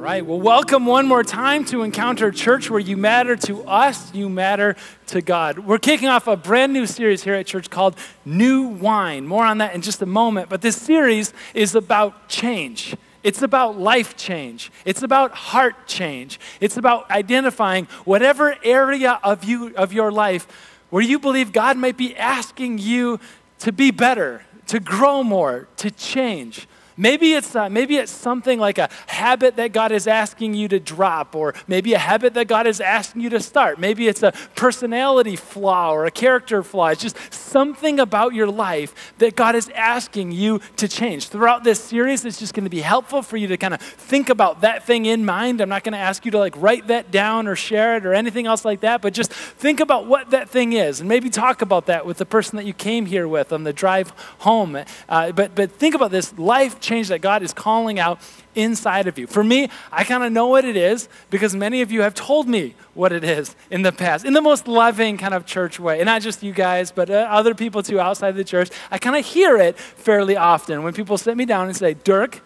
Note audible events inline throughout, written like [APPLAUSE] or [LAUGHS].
right. Well, welcome one more time to Encounter Church, where you matter to us, you matter to God. We're kicking off a brand new series here at church called New Wine. More on that in just a moment. But this series is about change. It's about life change. It's about heart change. It's about identifying whatever area of you of your life where you believe God might be asking you to be better, to grow more, to change. Maybe it's, uh, maybe it's something like a habit that God is asking you to drop, or maybe a habit that God is asking you to start. Maybe it's a personality flaw or a character flaw. It's just something about your life that God is asking you to change. Throughout this series, it's just going to be helpful for you to kind of think about that thing in mind. I'm not going to ask you to like write that down or share it or anything else like that, but just think about what that thing is and maybe talk about that with the person that you came here with on the drive home. Uh, but, but think about this life change that God is calling out inside of you. For me, I kind of know what it is because many of you have told me what it is in the past, in the most loving kind of church way. And not just you guys, but uh, other people too outside the church. I kind of hear it fairly often when people sit me down and say, Dirk,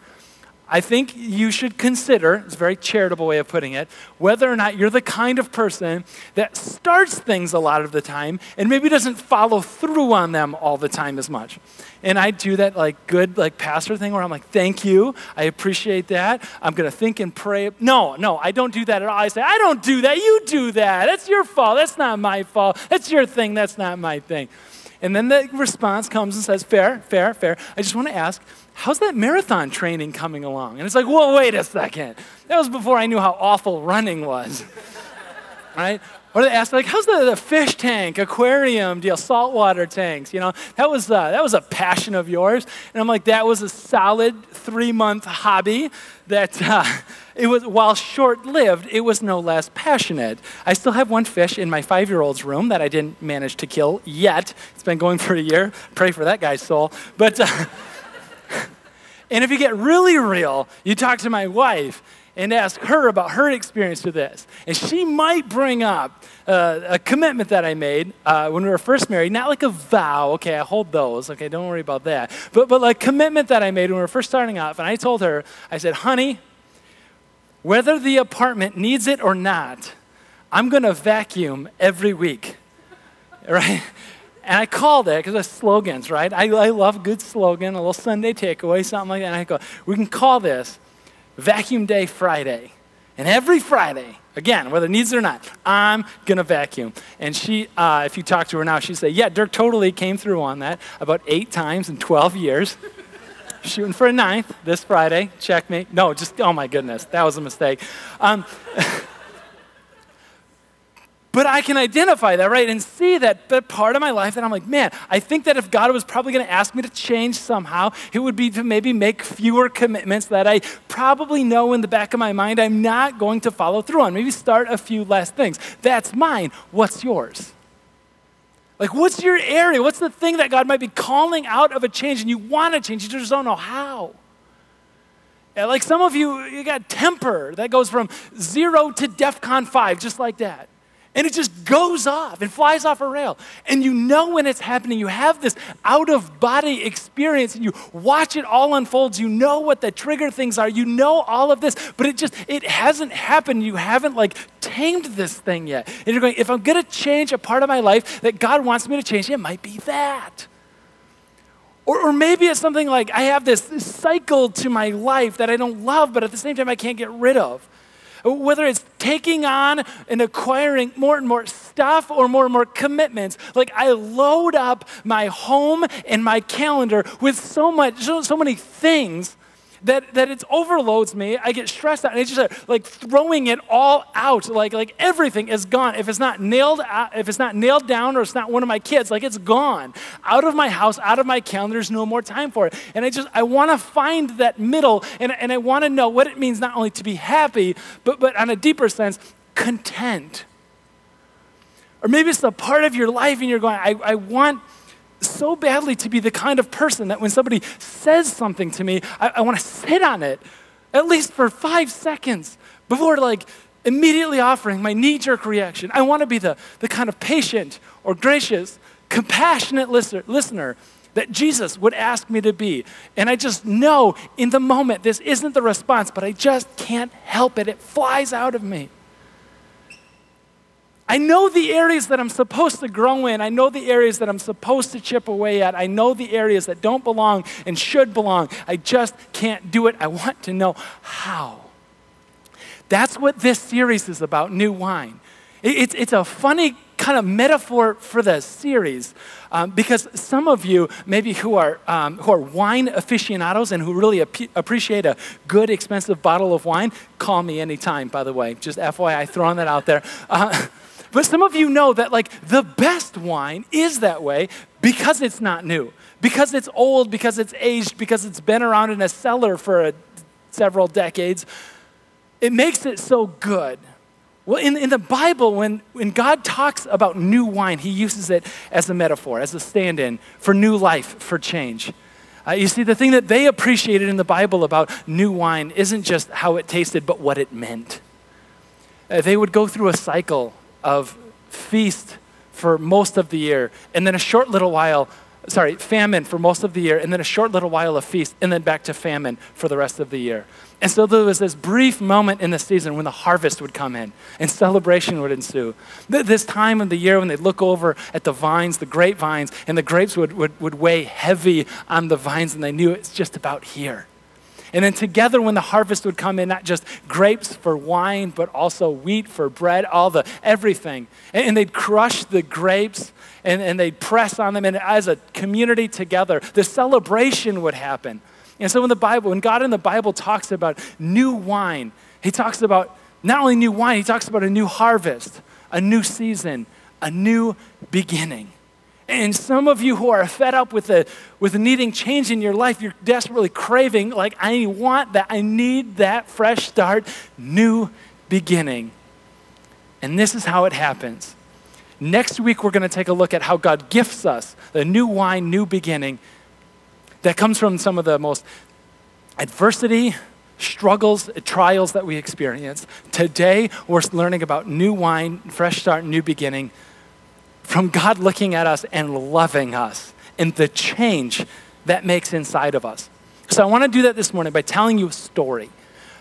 I think you should consider, it's a very charitable way of putting it, whether or not you're the kind of person that starts things a lot of the time and maybe doesn't follow through on them all the time as much. And I do that like good like pastor thing where I'm like, thank you, I appreciate that. I'm gonna think and pray. No, no, I don't do that at all. I say, I don't do that, you do that. That's your fault. That's not my fault. That's your thing, that's not my thing. And then the response comes and says, fair, fair, fair. I just want to ask, how's that marathon training coming along? And it's like, well, wait a second. That was before I knew how awful running was. [LAUGHS] right? Or they ask, like, how's the, the fish tank, aquarium deal, saltwater tanks? You know, that was, uh, that was a passion of yours. And I'm like, that was a solid three month hobby that uh, [LAUGHS] it was, while short lived, it was no less passionate. I still have one fish in my five year old's room that I didn't manage to kill yet. It's been going for a year. Pray for that guy's soul. But, uh, [LAUGHS] and if you get really real, you talk to my wife and ask her about her experience with this. And she might bring up uh, a commitment that I made uh, when we were first married, not like a vow, okay, I hold those, okay, don't worry about that, but, but like commitment that I made when we were first starting off. And I told her, I said, honey, whether the apartment needs it or not, I'm gonna vacuum every week, [LAUGHS] right? And I called it because it's slogans, right? I, I love good slogan, a little Sunday takeaway, something like that. And I go, we can call this Vacuum Day Friday. And every Friday, again, whether it needs it or not, I'm going to vacuum. And she, uh, if you talk to her now, she'd say, Yeah, Dirk totally came through on that about eight times in 12 years. [LAUGHS] Shooting for a ninth this Friday. Check me. No, just, oh my goodness, that was a mistake. Um, [LAUGHS] But I can identify that, right? And see that, that part of my life that I'm like, man, I think that if God was probably going to ask me to change somehow, it would be to maybe make fewer commitments that I probably know in the back of my mind I'm not going to follow through on. Maybe start a few less things. That's mine. What's yours? Like, what's your area? What's the thing that God might be calling out of a change and you want to change? You just don't know how. Like some of you, you got temper that goes from zero to DEFCON 5, just like that and it just goes off and flies off a rail. And you know when it's happening. You have this out of body experience and you watch it all unfold. You know what the trigger things are. You know all of this, but it just, it hasn't happened. You haven't like tamed this thing yet. And you're going, if I'm going to change a part of my life that God wants me to change, it might be that. Or, or maybe it's something like I have this cycle to my life that I don't love, but at the same time I can't get rid of whether it's taking on and acquiring more and more stuff or more and more commitments. Like I load up my home and my calendar with so much, so, so many things that, that it overloads me. I get stressed out, and it's just like throwing it all out. Like, like everything is gone. If it's not nailed out, if it's not nailed down or it's not one of my kids, like it's gone. Out of my house, out of my calendar, there's no more time for it. And I just I want to find that middle and, and I want to know what it means not only to be happy, but but on a deeper sense, content. Or maybe it's a part of your life and you're going, I, I want so badly to be the kind of person that when somebody says something to me, I, I want to sit on it at least for five seconds before like immediately offering my knee-jerk reaction. I want to be the, the kind of patient or gracious, compassionate listener, listener that Jesus would ask me to be. And I just know in the moment this isn't the response, but I just can't help it. It flies out of me. I know the areas that I'm supposed to grow in. I know the areas that I'm supposed to chip away at. I know the areas that don't belong and should belong. I just can't do it. I want to know how. That's what this series is about, New Wine. It's, it's a funny kind of metaphor for the series um, because some of you, maybe who are, um, who are wine aficionados and who really ap- appreciate a good, expensive bottle of wine, call me anytime, by the way. Just FYI, throwing that out there. Uh, [LAUGHS] but some of you know that, like, the best wine is that way because it's not new, because it's old, because it's aged, because it's been around in a cellar for a, several decades. It makes it so good. Well, in, in the Bible, when, when God talks about new wine, he uses it as a metaphor, as a stand in for new life, for change. Uh, you see, the thing that they appreciated in the Bible about new wine isn't just how it tasted, but what it meant. Uh, they would go through a cycle of feast for most of the year, and then a short little while, sorry, famine for most of the year, and then a short little while of feast, and then back to famine for the rest of the year. And so there was this brief moment in the season when the harvest would come in and celebration would ensue. This time of the year when they'd look over at the vines, the grapevines, and the grapes would, would, would weigh heavy on the vines, and they knew it's just about here. And then together, when the harvest would come in, not just grapes for wine, but also wheat for bread, all the everything. And, and they'd crush the grapes and, and they'd press on them. And as a community together, the celebration would happen. And so, in the Bible, when God in the Bible talks about new wine, He talks about not only new wine, He talks about a new harvest, a new season, a new beginning. And some of you who are fed up with, the, with needing change in your life, you're desperately craving, like, I want that. I need that fresh start, new beginning. And this is how it happens. Next week, we're going to take a look at how God gifts us the new wine, new beginning that comes from some of the most adversity, struggles, trials that we experience. Today, we're learning about new wine, fresh start, new beginning, from God looking at us and loving us and the change that makes inside of us. So, I want to do that this morning by telling you a story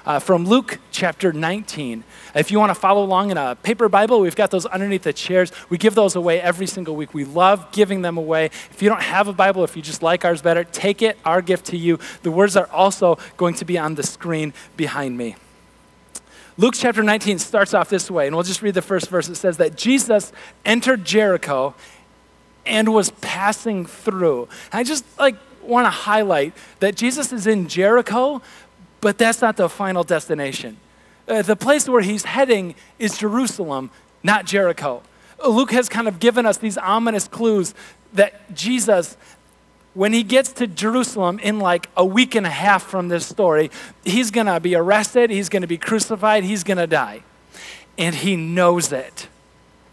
uh, from Luke chapter 19. If you want to follow along in a paper Bible, we've got those underneath the chairs. We give those away every single week. We love giving them away. If you don't have a Bible, if you just like ours better, take it, our gift to you. The words are also going to be on the screen behind me. Luke chapter 19 starts off this way, and we'll just read the first verse. It says that Jesus entered Jericho and was passing through. And I just like want to highlight that Jesus is in Jericho, but that's not the final destination. Uh, the place where he's heading is Jerusalem, not Jericho. Luke has kind of given us these ominous clues that Jesus, when he gets to Jerusalem in like a week and a half from this story, he's going to be arrested, he's going to be crucified, he's going to die. And he knows it.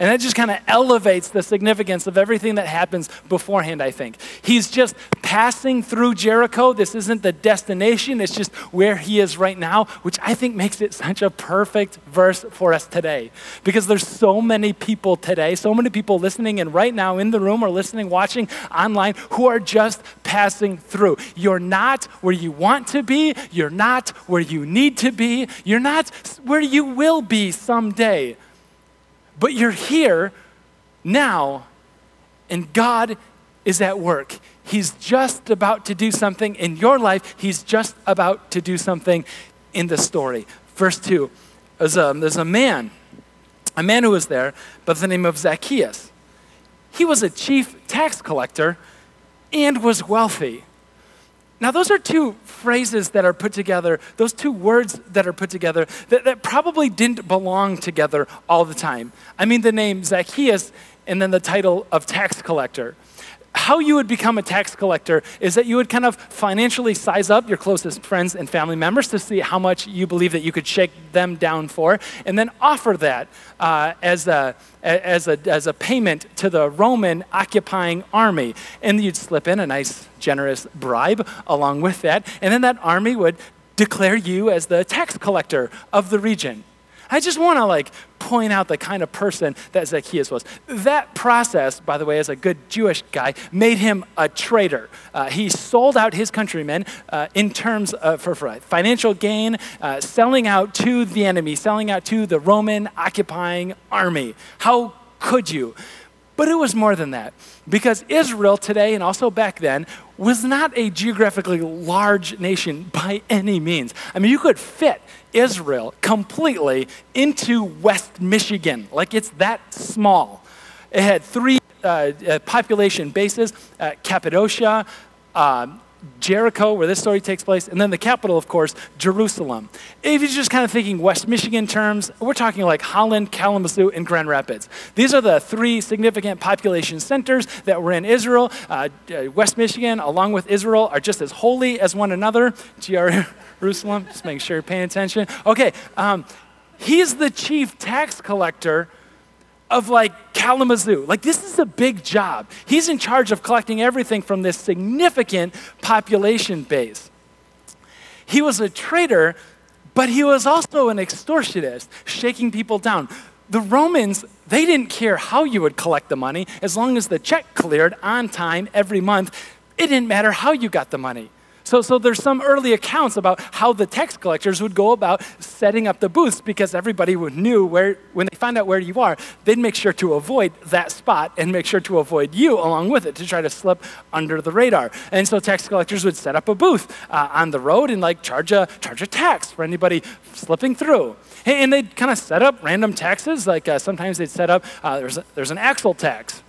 And that just kind of elevates the significance of everything that happens beforehand, I think. He's just passing through Jericho. This isn't the destination, it's just where he is right now, which I think makes it such a perfect verse for us today. Because there's so many people today, so many people listening and right now in the room or listening, watching online, who are just passing through. You're not where you want to be, you're not where you need to be, you're not where you will be someday. But you're here now, and God is at work. He's just about to do something in your life, He's just about to do something in the story. Verse 2 there's a, there's a man, a man who was there by the name of Zacchaeus. He was a chief tax collector and was wealthy. Now, those are two phrases that are put together, those two words that are put together that, that probably didn't belong together all the time. I mean, the name Zacchaeus and then the title of tax collector how you would become a tax collector is that you would kind of financially size up your closest friends and family members to see how much you believe that you could shake them down for, and then offer that uh, as, a, as, a, as a payment to the Roman occupying army. And you'd slip in a nice, generous bribe along with that, and then that army would declare you as the tax collector of the region. I just want to like point out the kind of person that Zacchaeus was. That process, by the way, as a good Jewish guy, made him a traitor. Uh, he sold out his countrymen uh, in terms of for, financial gain, uh, selling out to the enemy, selling out to the Roman occupying army. How could you? But it was more than that. Because Israel today and also back then was not a geographically large nation by any means. I mean, you could fit Israel completely into West Michigan, like it's that small. It had three uh, uh, population bases uh, Cappadocia, um, Jericho, where this story takes place, and then the capital, of course, Jerusalem. If you're just kind of thinking West Michigan terms, we're talking like Holland, Kalamazoo, and Grand Rapids. These are the three significant population centers that were in Israel. Uh, uh West Michigan, along with Israel, are just as holy as one another. Jerusalem, just making sure you're paying attention. Okay, um, he's the chief tax collector of like Kalamazoo. Like, this is a big job. He's in charge of collecting everything from this significant population base. He was a traitor, but he was also an extortionist, shaking people down. The Romans, they didn't care how you would collect the money as long as the check cleared on time every month. It didn't matter how you got the money. So, so there's some early accounts about how the tax collectors would go about setting up the booths because everybody would knew where, when they find out where you are, they'd make sure to avoid that spot and make sure to avoid you along with it to try to slip under the radar. And so tax collectors would set up a booth uh, on the road and like charge a, charge a tax for anybody slipping through. And they'd kind of set up random taxes, like uh, sometimes they'd set up, uh, there's, a, there's an axle tax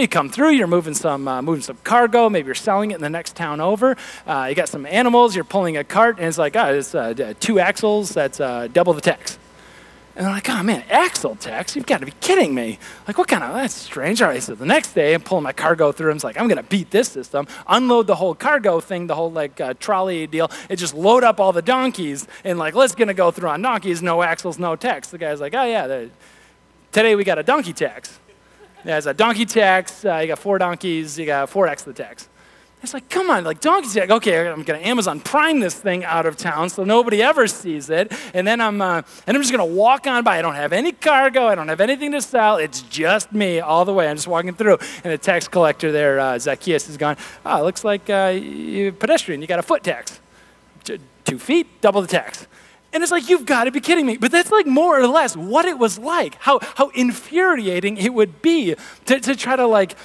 you come through, you're moving some, uh, moving some cargo, maybe you're selling it in the next town over. Uh, you got some animals, you're pulling a cart, and it's like, oh, it's uh, two axles, that's uh, double the tax. And they're like, oh man, axle tax? You've got to be kidding me. Like, what kind of, that's strange. All right, so the next day, I'm pulling my cargo through. I'm like, I'm going to beat this system, unload the whole cargo thing, the whole like uh, trolley deal, and just load up all the donkeys, and like, let's going to go through on donkeys, no axles, no tax. The guy's like, oh yeah, today we got a donkey tax. There's a donkey tax. Uh, you got four donkeys. You got 4x the tax. It's like, come on, like donkey tax. Okay, I'm gonna Amazon Prime this thing out of town so nobody ever sees it, and then I'm uh, and I'm just gonna walk on by. I don't have any cargo. I don't have anything to sell. It's just me all the way. I'm just walking through, and the tax collector there, uh, Zacchaeus, is gone. Oh, looks like uh, you pedestrian. You got a foot tax, two feet, double the tax. And it's like, you've got to be kidding me. But that's like more or less what it was like, how, how infuriating it would be to, to try to like,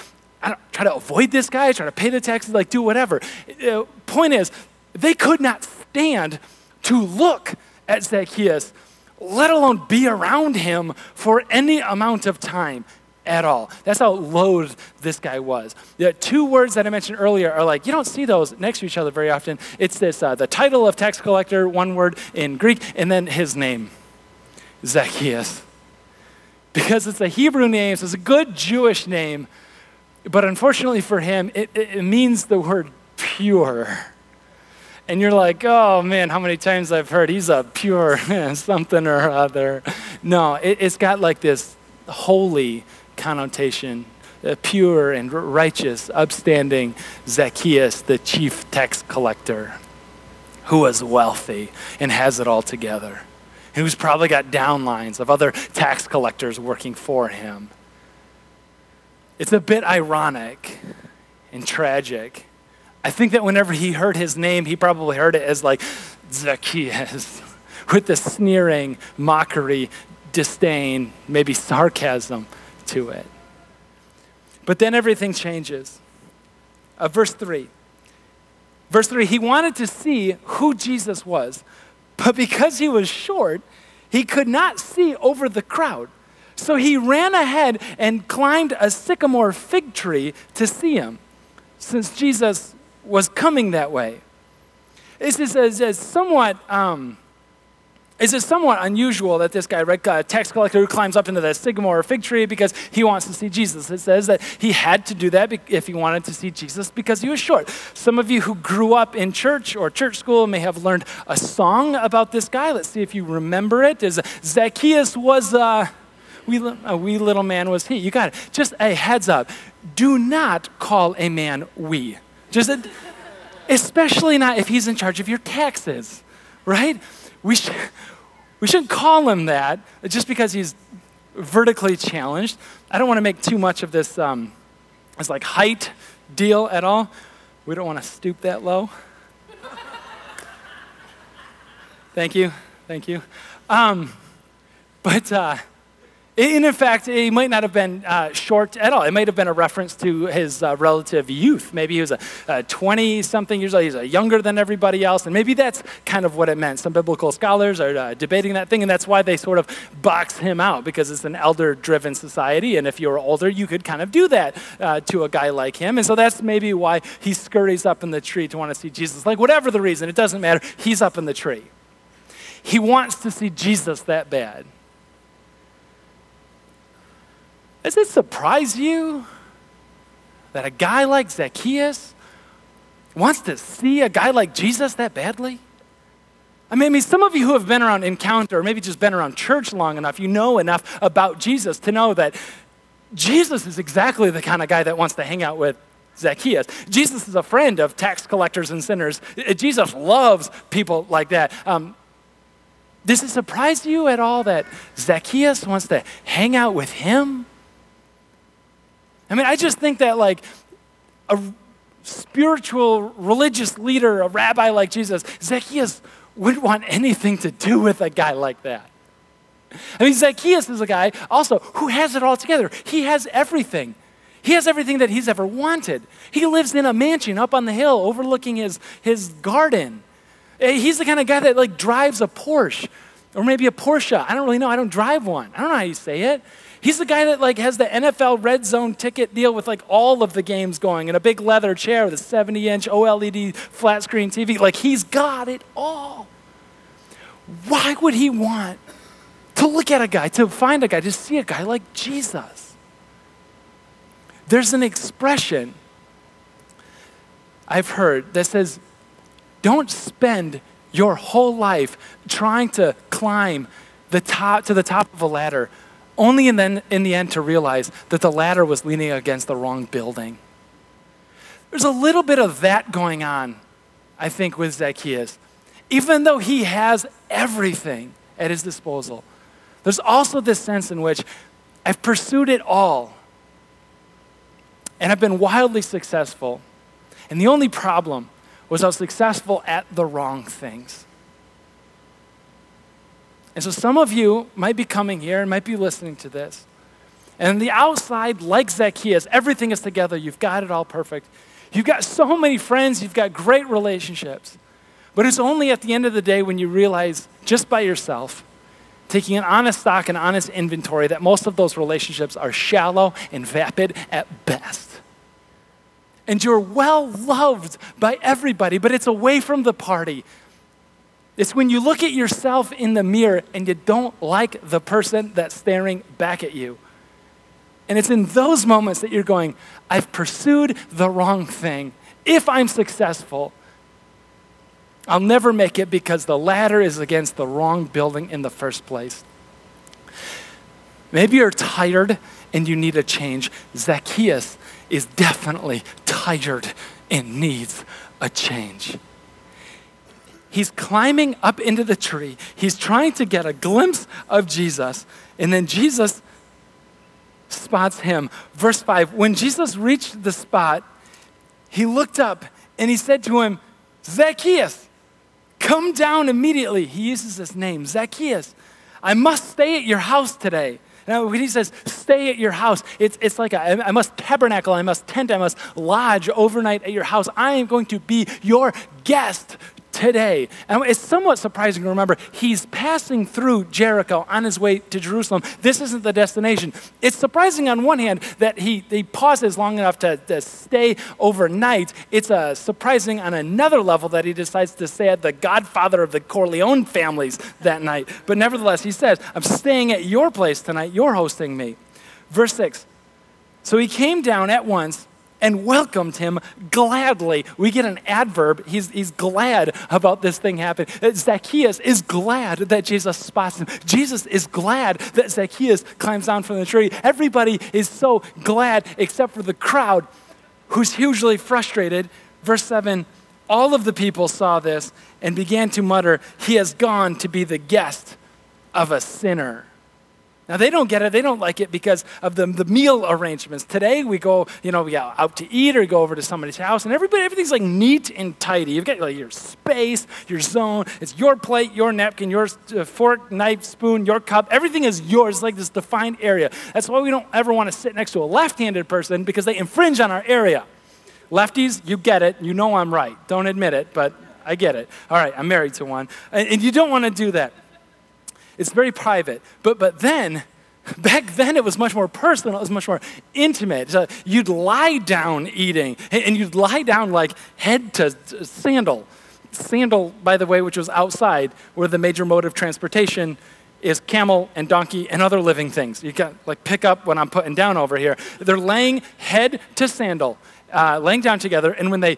try to avoid this guy, try to pay the taxes, like do whatever. Uh, point is, they could not stand to look at Zacchaeus, let alone be around him for any amount of time at all. That's how loathed this guy was. The two words that I mentioned earlier are like, you don't see those next to each other very often. It's this uh, the title of tax collector, one word in Greek, and then his name, Zacchaeus. Because it's a Hebrew name, so it's a good Jewish name, but unfortunately for him, it, it means the word pure. And you're like, oh man, how many times I've heard he's a pure [LAUGHS] something or other. No, it, it's got like this holy connotation pure and righteous, upstanding Zacchaeus, the chief tax collector, who was wealthy and has it all together, who's probably got downlines of other tax collectors working for him. It's a bit ironic and tragic. I think that whenever he heard his name, he probably heard it as like Zacchaeus, [LAUGHS] with the sneering, mockery, disdain, maybe sarcasm to it. But then everything changes. Uh, verse 3. Verse 3 He wanted to see who Jesus was, but because he was short, he could not see over the crowd. So he ran ahead and climbed a sycamore fig tree to see him, since Jesus was coming that way. This is a, a somewhat um, is it somewhat unusual that this guy, a tax collector who climbs up into the sycamore fig tree because he wants to see Jesus? It says that he had to do that if he wanted to see Jesus because he was short. Some of you who grew up in church or church school may have learned a song about this guy. Let's see if you remember it. Is Zacchaeus was uh, a wee, a uh, wee little man was he. You got it. Just a heads up. Do not call a man wee. Just a, especially not if he's in charge of your taxes, right? We should We shouldn't call him that just because he's vertically challenged. I don't want to make too much of this, um, this like height deal at all. We don't want to stoop that low. [LAUGHS] Thank you. Thank you. Um, but uh, and in fact, he might not have been uh, short at all. It might have been a reference to his uh, relative youth. Maybe he was a 20 something years old. He's uh, younger than everybody else. And maybe that's kind of what it meant. Some biblical scholars are uh, debating that thing, and that's why they sort of box him out because it's an elder driven society. And if you were older, you could kind of do that uh, to a guy like him. And so that's maybe why he scurries up in the tree to want to see Jesus. Like, whatever the reason, it doesn't matter. He's up in the tree. He wants to see Jesus that bad. Does it surprise you that a guy like Zacchaeus wants to see a guy like Jesus that badly? I mean, I mean, some of you who have been around Encounter, or maybe just been around church long enough, you know enough about Jesus to know that Jesus is exactly the kind of guy that wants to hang out with Zacchaeus. Jesus is a friend of tax collectors and sinners. Jesus loves people like that. Um, does it surprise you at all that Zacchaeus wants to hang out with him? I mean, I just think that like a spiritual religious leader, a rabbi like Jesus, Zacchaeus wouldn't want anything to do with a guy like that. I mean, Zacchaeus is a guy also who has it all together. He has everything. He has everything that he's ever wanted. He lives in a mansion up on the hill overlooking his, his garden. Eh, he's the kind of guy that like drives a Porsche or maybe a Porsche. I don't really know. I don't drive one. I don't know how you say it. He's the guy that like has the NFL red zone ticket deal with like all of the games going in a big leather chair with a 70 inch OLED flat screen TV. Like he's got it all. Why would he want to look at a guy, to find a guy, to see a guy like Jesus? There's an expression I've heard that says, don't spend your whole life trying to climb the top to the top of a ladder only in, then, in the end to realize that the ladder was leaning against the wrong building. There's a little bit of that going on, I think, with Zacchaeus. Even though he has everything at his disposal, there's also this sense in which I've pursued it all and I've been wildly successful. And the only problem was I was successful at the wrong things. And so some of you might be coming here and might be listening to this. And the outside, like Zacchaeus, everything is together. You've got it all perfect. You've got so many friends, you've got great relationships. But it's only at the end of the day when you realize, just by yourself, taking an honest stock and honest inventory, that most of those relationships are shallow and vapid at best. And you're well loved by everybody, but it's away from the party. It's when you look at yourself in the mirror and you don't like the person that's staring back at you. And it's in those moments that you're going, I've pursued the wrong thing. If I'm successful, I'll never make it because the ladder is against the wrong building in the first place. Maybe you're tired and you need a change. Zacchaeus is definitely tired and needs a change. He's climbing up into the tree. He's trying to get a glimpse of Jesus. And then Jesus spots him. Verse 5 When Jesus reached the spot, he looked up and he said to him, Zacchaeus, come down immediately. He uses his name, Zacchaeus. I must stay at your house today. Now, when he says stay at your house, it's, it's like a, I must tabernacle, I must tent, I must lodge overnight at your house. I am going to be your guest today. And it's somewhat surprising to remember he's passing through Jericho on his way to Jerusalem. This isn't the destination. It's surprising on one hand that he, he pauses long enough to, to stay overnight. It's uh, surprising on another level that he decides to stay at the godfather of the Corleone families that night. But nevertheless, he says, I'm staying at your place tonight. You're hosting me. Verse 6. So he came down at once and welcomed him gladly. We get an adverb. He's, he's glad about this thing happening. Zacchaeus is glad that Jesus spots him. Jesus is glad that Zacchaeus climbs down from the tree. Everybody is so glad except for the crowd who's hugely frustrated. Verse 7 All of the people saw this and began to mutter, He has gone to be the guest of a sinner. Now, they don't get it. They don't like it because of the, the meal arrangements. Today, we go, you know, we go out to eat or go over to somebody's house, and everybody, everything's like neat and tidy. You've got like your space, your zone. It's your plate, your napkin, your uh, fork, knife, spoon, your cup. Everything is yours, like this defined area. That's why we don't ever want to sit next to a left handed person because they infringe on our area. Lefties, you get it. You know I'm right. Don't admit it, but I get it. All right, I'm married to one. And you don't want to do that. It's very private. But, but then, [LAUGHS] back then it was much more personal, it was much more intimate. So you'd lie down eating, and you'd lie down like head to sandal. Sandal, by the way, which was outside, where the major mode of transportation is camel and donkey and other living things. You can like pick up what I'm putting down over here. They're laying head to sandal, uh, laying down together, and when they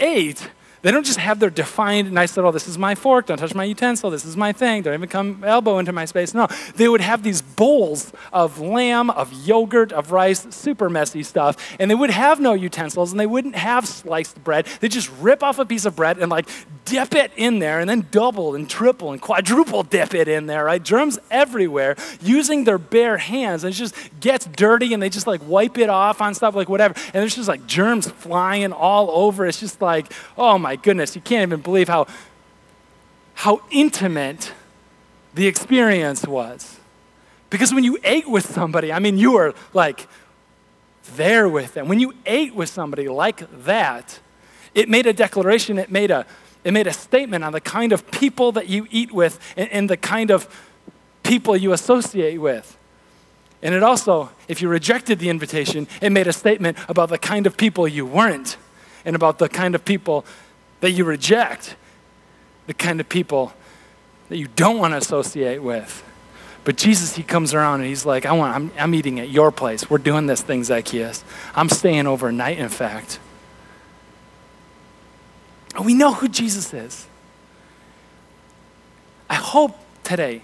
ate, they don't just have their defined, nice little, this is my fork, don't touch my utensil, this is my thing, don't even come elbow into my space. No, they would have these bowls of lamb, of yogurt, of rice, super messy stuff, and they would have no utensils and they wouldn't have sliced bread. They just rip off a piece of bread and like dip it in there and then double and triple and quadruple dip it in there, right? Germs everywhere using their bare hands. And it just gets dirty and they just like wipe it off on stuff, like whatever. And there's just like germs flying all over. It's just like, oh my goodness, you can't even believe how, how intimate the experience was. Because when you ate with somebody, I mean, you were like there with them. When you ate with somebody like that, it made a declaration, it made a, it made a statement on the kind of people that you eat with and, and the kind of people you associate with. And it also, if you rejected the invitation, it made a statement about the kind of people you weren't and about the kind of people that you reject, the kind of people that you don't want to associate with. But Jesus, he comes around and he's like, I want, I'm, I'm eating at your place. We're doing this thing, Zacchaeus. I'm staying overnight, in fact. And we know who Jesus is. I hope today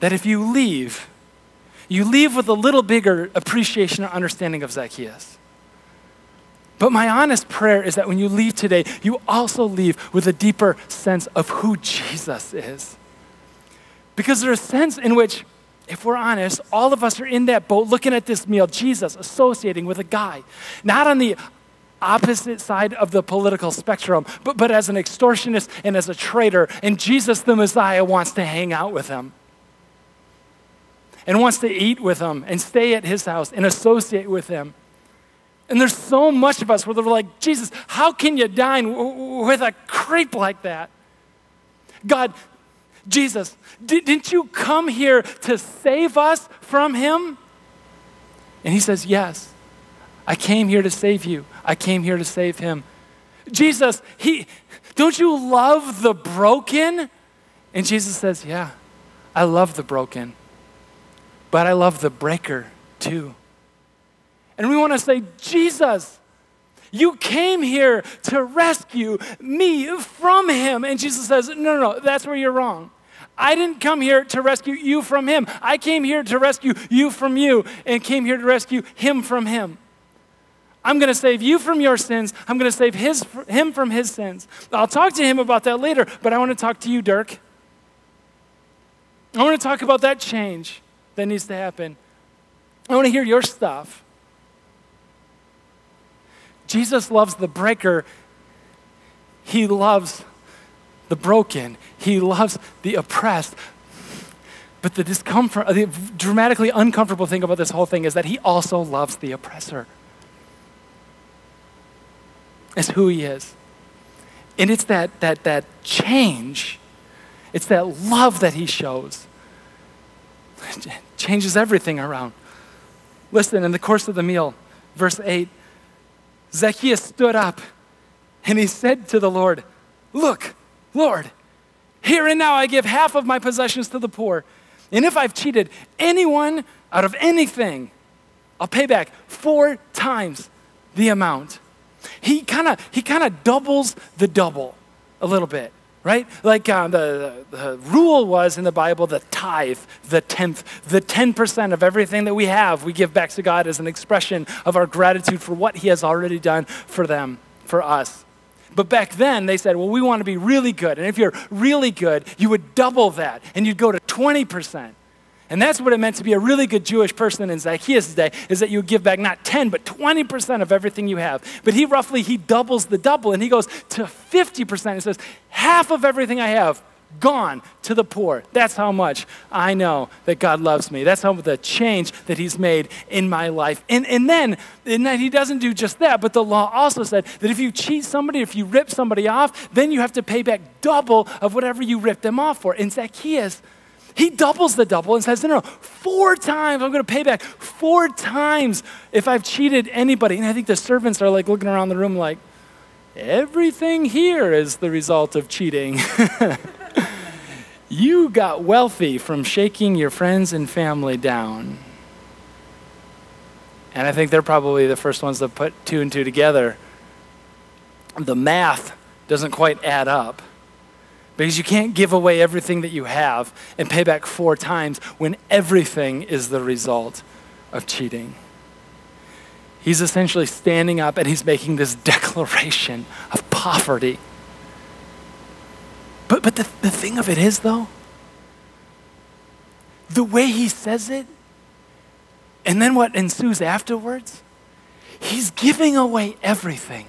that if you leave, you leave with a little bigger appreciation or understanding of Zacchaeus. But my honest prayer is that when you leave today, you also leave with a deeper sense of who Jesus is. Because there's a sense in which, if we're honest, all of us are in that boat looking at this meal, Jesus associating with a guy, not on the opposite side of the political spectrum, but, but as an extortionist and as a traitor. And Jesus, the Messiah, wants to hang out with him and wants to eat with him and stay at his house and associate with him. And there's so much of us where they're like, Jesus, how can you dine with a creep like that? God, Jesus, didn't you come here to save us from him? And he says, Yes, I came here to save you. I came here to save him. Jesus, he, don't you love the broken? And Jesus says, Yeah, I love the broken, but I love the breaker too. And we want to say, Jesus, you came here to rescue me from him. And Jesus says, No, no, no, that's where you're wrong. I didn't come here to rescue you from him. I came here to rescue you from you and came here to rescue him from him. I'm going to save you from your sins. I'm going to save his, him from his sins. I'll talk to him about that later, but I want to talk to you, Dirk. I want to talk about that change that needs to happen. I want to hear your stuff. Jesus loves the breaker. He loves the broken. He loves the oppressed. But the discomfort, the dramatically uncomfortable thing about this whole thing is that he also loves the oppressor. It's who he is. And it's that, that, that change, it's that love that he shows. It changes everything around. Listen, in the course of the meal, verse 8, Zacchaeus stood up and he said to the Lord, Look, Lord, here and now I give half of my possessions to the poor. And if I've cheated anyone out of anything, I'll pay back four times the amount. He kind of he kind of doubles the double a little bit right? Like uh, the, the rule was in the Bible the tithe, the tenth, the 10% of everything that we have, we give back to God as an expression of our gratitude for what He has already done for them, for us. But back then, they said, well, we want to be really good. And if you're really good, you would double that and you'd go to 20%. And that's what it meant to be a really good Jewish person in Zacchaeus' day, is that you give back not 10, but 20% of everything you have. But he roughly, he doubles the double, and he goes to 50%. He says, half of everything I have, gone to the poor. That's how much I know that God loves me. That's how the change that he's made in my life. And, and then, and then he doesn't do just that, but the law also said that if you cheat somebody, if you rip somebody off, then you have to pay back double of whatever you ripped them off for. In Zacchaeus, he doubles the double and says, no, no, four times. I'm going to pay back four times if I've cheated anybody. And I think the servants are like looking around the room like, everything here is the result of cheating. [LAUGHS] you got wealthy from shaking your friends and family down. And I think they're probably the first ones to put two and two together. The math doesn't quite add up. Because you can't give away everything that you have and pay back four times when everything is the result of cheating. He's essentially standing up and he's making this [LAUGHS] declaration of poverty. But, but the, the thing of it is, though, the way he says it, and then what ensues afterwards, he's giving away everything.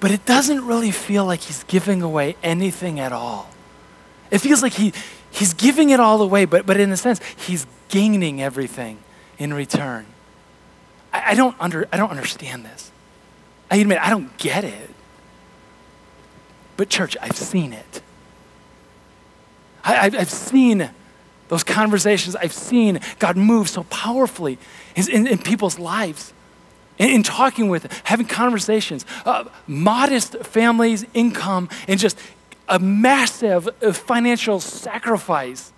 But it doesn't really feel like he's giving away anything at all. It feels like he, he's giving it all away, but, but in a sense, he's gaining everything in return. I, I, don't, under, I don't understand this. I admit, I don't get it. But, church, I've seen it. I, have seen those conversations. I've seen God move so powerfully in, in people's lives. In, in, talking with, having conversations, uh, modest families, income, and just a massive financial sacrifice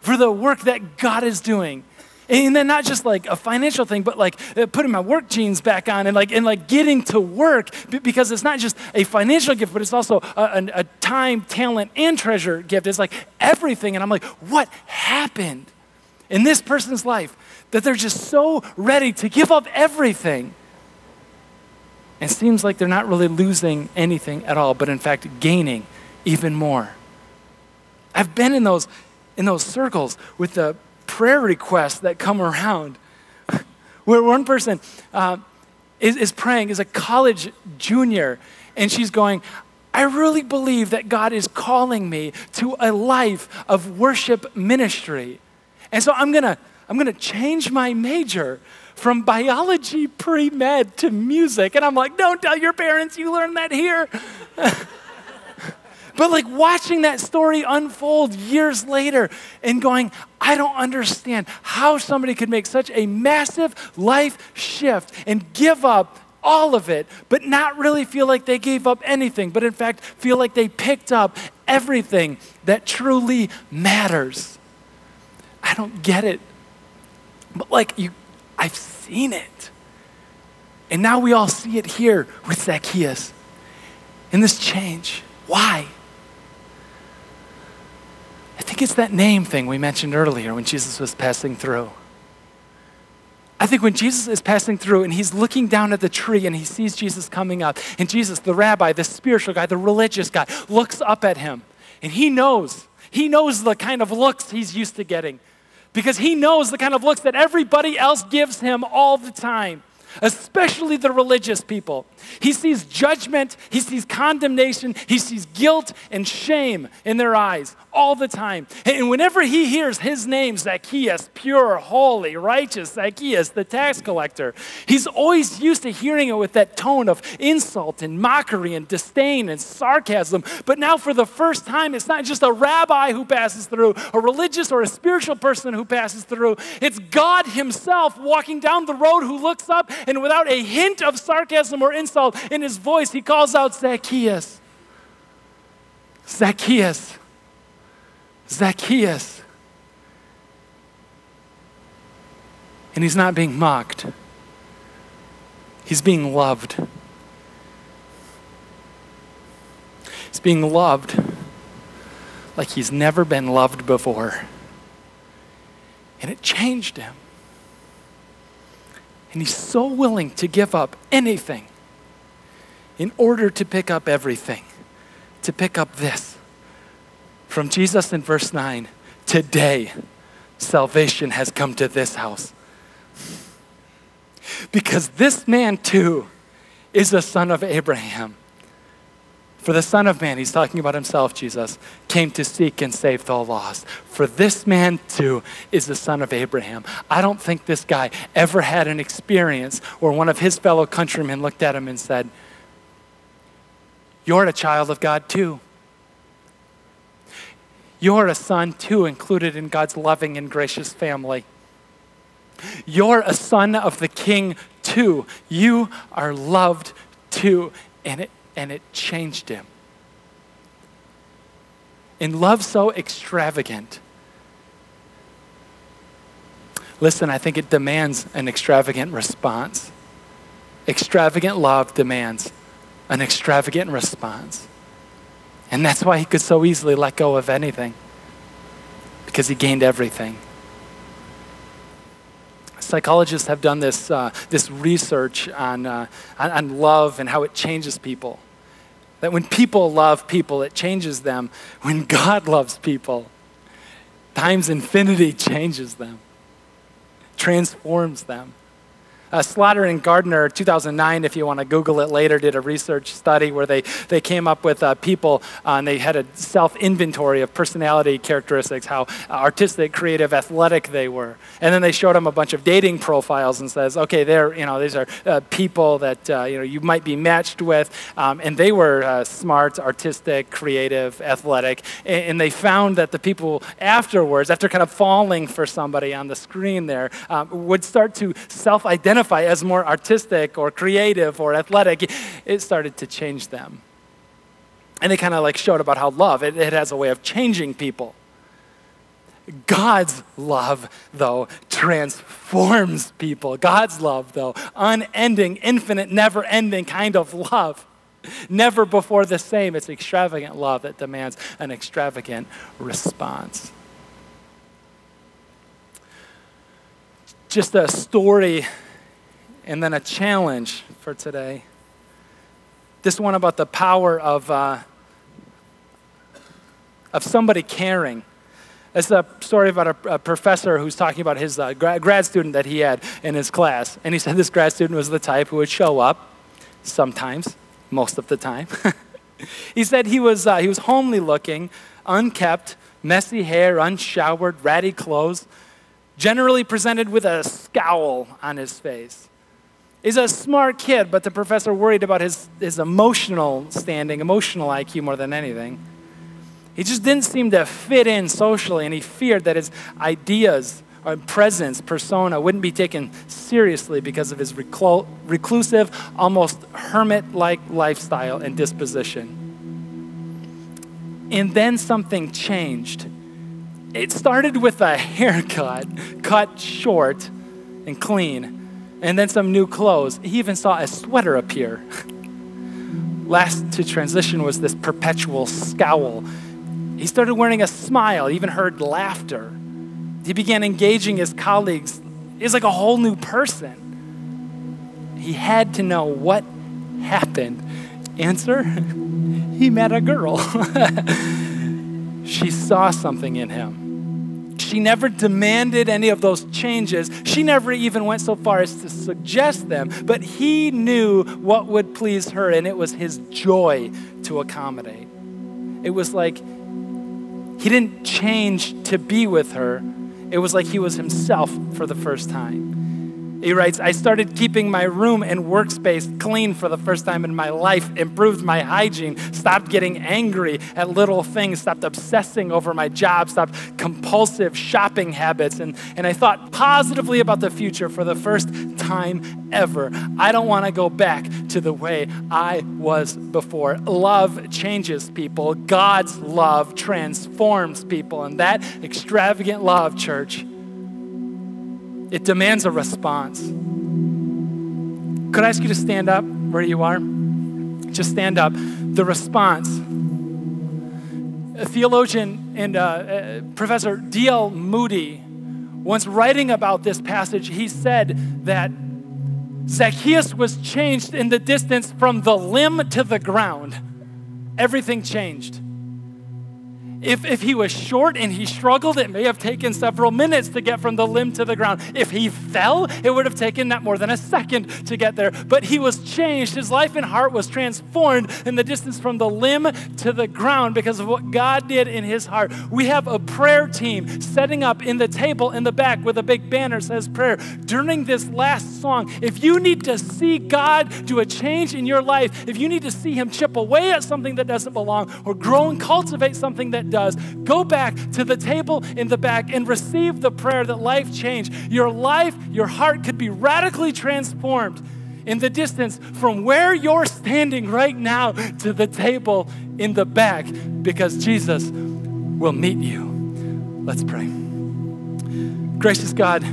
for the work that God is doing. And then not just like a financial thing, but like uh, putting my work jeans back on and like and like getting to work because it's not just a financial gift, but it's also a, a time, talent, and treasure gift. It's like everything. And I'm like, what happened in this person's life that they're just so ready to give up everything? It seems like they're not really losing anything at all, but in fact gaining even more. I've been in those, in those circles with the prayer requests that come around [LAUGHS] where one person uh, is, is praying, is a college junior, and she's going, I really believe that God is calling me to a life of worship ministry. And so I'm gonna, I'm gonna change my major from biology pre med to music. And I'm like, don't tell your parents you learned that here. [LAUGHS] But like watching that story unfold years later and going, I don't understand how somebody could make such a massive life shift and give up all of it, but not really feel like they gave up anything, but in fact feel like they picked up everything that truly matters. I don't get it. But like you I've seen it. And now we all see it here with Zacchaeus. In this change. Why? I think it's that name thing we mentioned earlier when Jesus was passing through. I think when Jesus is passing through and he's looking down at the tree and he sees Jesus coming up, and Jesus, the rabbi, the spiritual guy, the religious guy, looks up at him and he knows, he knows the kind of looks he's used to getting because he knows the kind of looks that everybody else gives him all the time especially the religious people. He sees judgment, he sees condemnation, he sees guilt and shame in their eyes all the time. And whenever he hears his name, Zacchaeus, pure, holy, righteous Zacchaeus, the tax collector, he's always used to hearing it with that tone of insult and mockery and disdain and sarcasm. But now, for the first time, it's not just a rabbi who passes through, a religious or a spiritual person who passes through. It's God Himself walking down the road who looks up and without a hint of sarcasm or insult in his voice, he calls out Zacchaeus. Zacchaeus. Zacchaeus. And he's not being mocked, he's being loved. He's being loved like he's never been loved before. And it changed him. And he's so willing to give up anything in order to pick up everything, to pick up this. From Jesus in verse 9, today salvation has come to this house. Because this man too is a son of Abraham. For the Son of Man, he's talking about himself, Jesus, came to seek and save the lost. For this man too is the son of Abraham. I don't think this guy ever had an experience where one of his fellow countrymen looked at him and said, You're a child of God too. You're a son too, included in God's loving and gracious family. You're a son of the king too. You are loved too. And it and it changed him. In love so extravagant, listen, I think it demands an extravagant response. Extravagant love demands an extravagant response. And that's why he could so easily let go of anything, because he gained everything. Psychologists have done this, uh, this research on, uh, on, on love and how it changes people. That when people love people, it changes them. When God loves people, times infinity [LAUGHS] changes them, transforms them. Uh, Slotter and Gardner, 2009, if you want to Google it later, did a research study where they, they came up with uh, people uh, and they had a self inventory of personality characteristics, how artistic, creative, athletic they were. And then they showed them a bunch of dating profiles and says, okay, they're, you know, these are uh, people that uh, you, know, you might be matched with. Um, and they were uh, smart, artistic, creative, athletic. And, and, they found that the people afterwards, after kind of falling for somebody on the screen there, um, would start to self identify identify as more artistic or creative or athletic, it started to change them. And they kind of like showed about how love, it, it has a way of changing people. God's love, though, transforms people. God's love, though, unending, infinite, never ending kind of love. Never before the same. It's extravagant love that demands an extravagant response. Just a story and then a challenge for today. This one about the power of, uh, of somebody caring. It's a story about a, a professor who's talking about his uh, grad student that he had in his class. And he said this grad student was the type who would show up sometimes, most of the time. [LAUGHS] he said he was, uh, he was homely looking, unkept, messy hair, unshowered, ratty clothes, generally presented with a scowl on his face. He's a smart kid, but the professor worried about his, his emotional standing, emotional IQ more than anything. He just didn't seem to fit in socially, and he feared that his ideas or presence, persona, wouldn't be taken seriously because of his reclu- reclusive, almost hermit like lifestyle and disposition. And then something changed. It started with a [LAUGHS] haircut, cut short and clean and then some new clothes. He even saw a sweater appear. Last to transition was this perpetual scowl. He started wearing a smile, even heard laughter. He began engaging his colleagues. He was like a whole new person. He had to know what happened. Answer [LAUGHS] He met a girl. [LAUGHS] she saw something in him. She never demanded any of those changes. She never even went so far as to suggest them, but he knew what would please her, and it was his joy to accommodate. It was like he didn't change to be with her, it was like he was himself for the first time. He writes, I started keeping my room and workspace clean for the first time in my life, improved my hygiene, stopped getting angry at little things, stopped obsessing over my job, stopped compulsive shopping habits, and, and I thought positively about the future for the first time ever. I don't want to go back to the way I was before. Love changes people, God's love transforms people, and that extravagant love, church, it demands a response. Could I ask you to stand up where you are? Just stand up. The response. A theologian and uh, uh, Professor D.L. Moody, once writing about this passage, he said that Zacchaeus was changed in the distance from the limb to the ground. Everything changed. If, if he was short and he struggled, it may have taken several minutes to get from the limb to the ground. If he fell, it would have taken not more than a second to get there. But he was changed. His life and heart was transformed in the distance from the limb to the ground because of what God did in his heart. We have a prayer team setting up in the table in the back with a big banner says prayer. During this last song, if you need to see God do a change in your life, if you need to see him chip away at something that doesn't belong or grow and cultivate something that does, go back to the table in the back and receive the prayer that life change. Your life, your heart could be radically transformed in the distance from where you're standing right now to the table in the back because Jesus will meet you. Let's pray. Gracious God,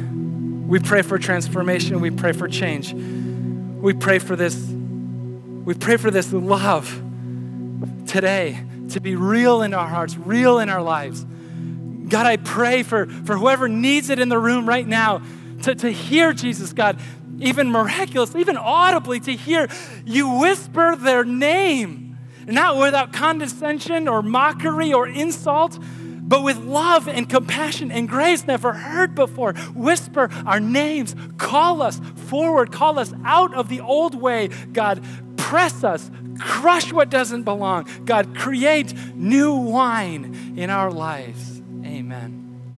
we pray for transformation. We pray for change. We pray for this. We pray for this love today to be real in our hearts, real in our lives. God, I pray for, for whoever needs it in the room right now to, to hear Jesus, God, even miraculously, even audibly, to hear you whisper their name, not without condescension or mockery or insult, but with love and compassion and grace never heard before. Whisper our names, call us forward, call us out of the old way, God. Press us, crush what doesn't belong. God, create new wine in our lives. Amen.